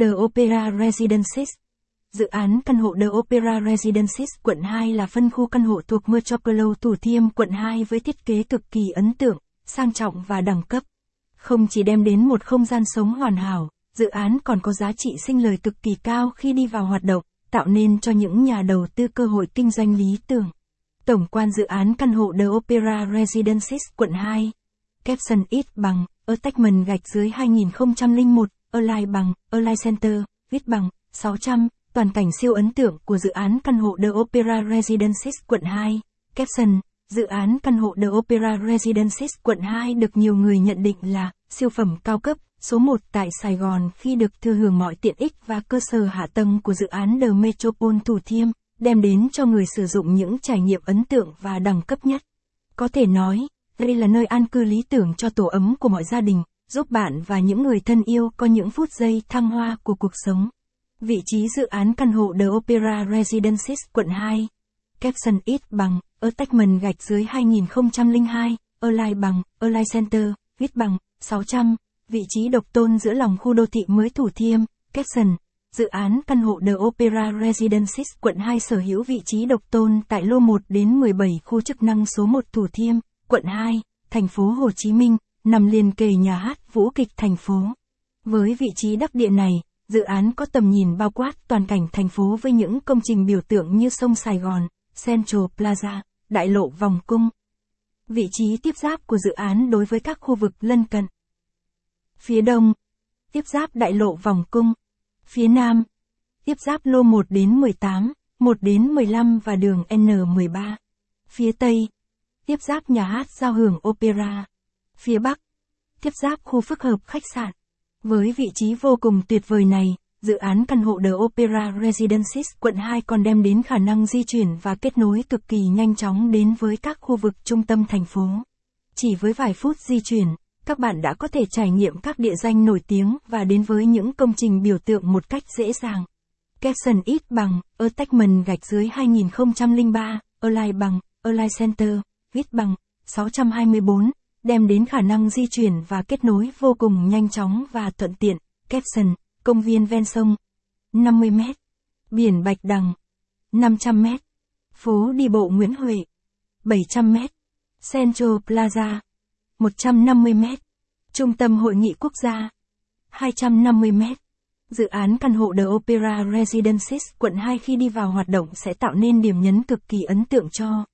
The Opera Residences Dự án căn hộ The Opera Residences quận 2 là phân khu căn hộ thuộc Metropolis Thủ Thiêm quận 2 với thiết kế cực kỳ ấn tượng, sang trọng và đẳng cấp. Không chỉ đem đến một không gian sống hoàn hảo, dự án còn có giá trị sinh lời cực kỳ cao khi đi vào hoạt động, tạo nên cho những nhà đầu tư cơ hội kinh doanh lý tưởng. Tổng quan dự án căn hộ The Opera Residences quận 2. Capson ít bằng, attachment gạch dưới 2001, Align bằng, Align Center, viết bằng, 600, toàn cảnh siêu ấn tượng của dự án căn hộ The Opera Residences quận 2. Caption, dự án căn hộ The Opera Residences quận 2 được nhiều người nhận định là siêu phẩm cao cấp, số 1 tại Sài Gòn khi được thừa hưởng mọi tiện ích và cơ sở hạ tầng của dự án The Metropole Thủ Thiêm, đem đến cho người sử dụng những trải nghiệm ấn tượng và đẳng cấp nhất. Có thể nói, đây là nơi an cư lý tưởng cho tổ ấm của mọi gia đình, giúp bạn và những người thân yêu có những phút giây thăng hoa của cuộc sống. Vị trí dự án căn hộ The Opera Residences quận 2. Capson ít bằng, attachment gạch dưới 2002, Align bằng, Align Center, viết bằng, 600. Vị trí độc tôn giữa lòng khu đô thị mới Thủ Thiêm, Capson. Dự án căn hộ The Opera Residences quận 2 sở hữu vị trí độc tôn tại lô 1 đến 17 khu chức năng số 1 Thủ Thiêm, quận 2, thành phố Hồ Chí Minh, nằm liền kề nhà hát vũ kịch thành phố. Với vị trí đắc địa này, dự án có tầm nhìn bao quát toàn cảnh thành phố với những công trình biểu tượng như sông Sài Gòn, Central Plaza, đại lộ vòng cung. Vị trí tiếp giáp của dự án đối với các khu vực lân cận. Phía đông, tiếp giáp đại lộ vòng cung. Phía nam, tiếp giáp lô 1 đến 18, 1 đến 15 và đường N13. Phía tây, tiếp giáp nhà hát giao hưởng opera. Phía bắc, tiếp giáp khu phức hợp khách sạn. Với vị trí vô cùng tuyệt vời này, dự án căn hộ The Opera Residences quận 2 còn đem đến khả năng di chuyển và kết nối cực kỳ nhanh chóng đến với các khu vực trung tâm thành phố. Chỉ với vài phút di chuyển, các bạn đã có thể trải nghiệm các địa danh nổi tiếng và đến với những công trình biểu tượng một cách dễ dàng. Capson ít bằng, attachment gạch dưới 2003, Align bằng, Align Center, viết bằng, 624, đem đến khả năng di chuyển và kết nối vô cùng nhanh chóng và thuận tiện. Capson, công viên ven sông, 50 m, biển Bạch Đằng, 500 m, phố đi bộ Nguyễn Huệ, 700 m, Central Plaza, 150 m, trung tâm hội nghị quốc gia, 250 m. Dự án căn hộ The Opera Residences quận 2 khi đi vào hoạt động sẽ tạo nên điểm nhấn cực kỳ ấn tượng cho